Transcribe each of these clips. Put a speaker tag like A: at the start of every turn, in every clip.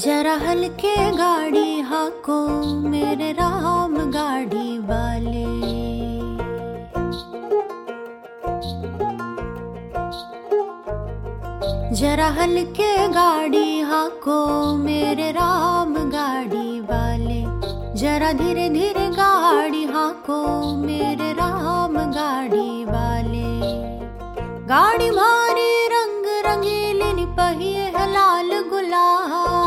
A: जरा हल्के गाड़ी हाको मेरे राम गाड़ी वाले। जरा हल्के गाड़ी हाको मेरे राम गाड़ी वाले। जरा धीरे धीरे गाड़ी हाको मेरे राम गाड़ी वाले। गाड़ी मारी रंग रंगीली पहिए है लाल गुलाल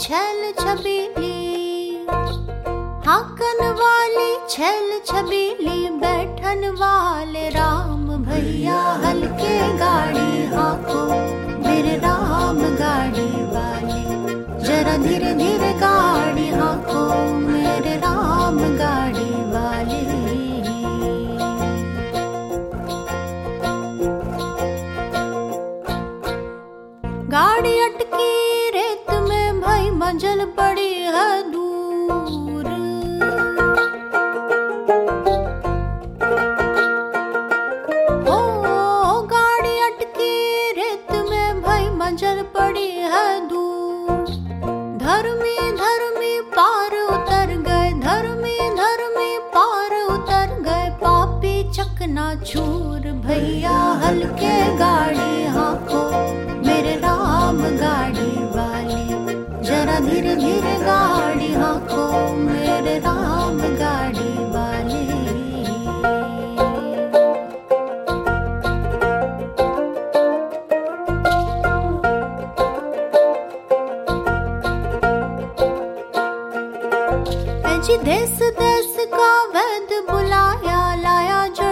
A: छल छबीली। हाकन वाली छल छबीली बैठन वाले राम भैया हल्के गाड़ी। पड़ी है दूर। ओ, गाड़ी अटकी, रेत में भाई मंजिल पड़ी है दूर। धर्मी धर्मी पार उतर गए, धर्मी धर्मी पार उतर गए। पापी चकना चूर भैया हल्के गाड़ी। धीरे धीरे गाड़ी हाको मेरे राम गाड़ी वाले जी देश देश का वैद बुलाया, लाया जड़ी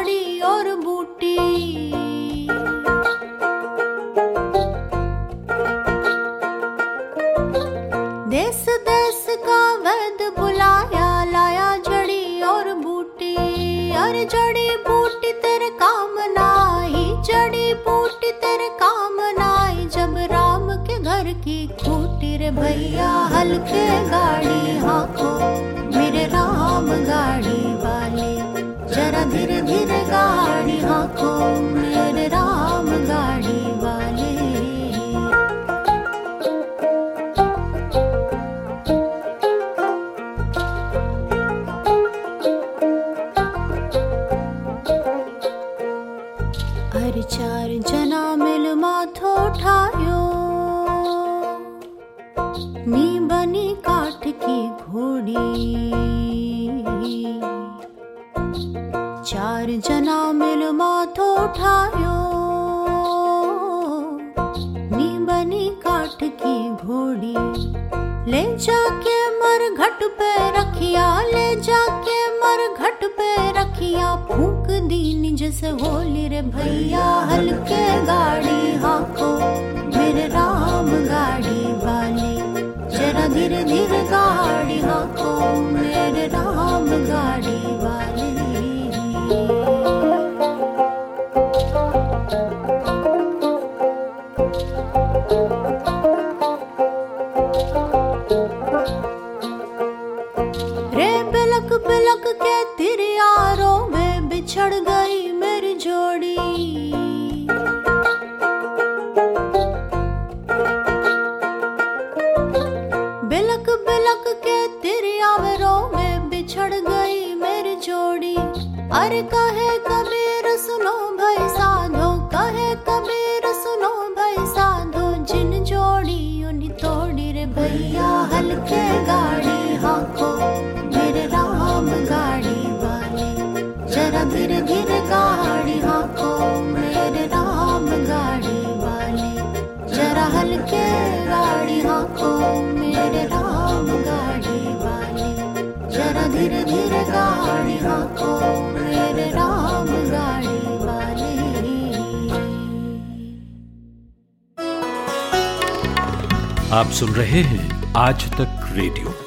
A: अरे जड़ी बूटी तेरे काम नाई जड़ी बूटी तेरे काम नाई जब राम के घर की खूटी रे भैया, हल्के गाड़ी हाको चार जना मिल माथो ठायो। नी बनी काठ की घोड़ी। चार जना मिल माथो ठायो। नी बनी काठ की घोड़ी। ले जाके मर घट पे रखिया, ले जाके मर घट पे रखिया फूक दी निज से होली रे भैया, हल्के गाड़ी हाको। मेरे राम गाड़ी वाले, जरा धीरे धीरे गाड़ी हाको। मेरे राम गाड़ी वाले। बिछड़ गई मेरी जोड़ी। बिलक बिलक के तेरे आवरों में बिछड़ गई मेरी जोड़ी। अरे कहे कबीर राम गाड़ी वाले, जरा धीरे धीरे गाड़ी मेरे राम गाड़ी वाले।
B: आप सुन रहे हैं आज तक रेडियो।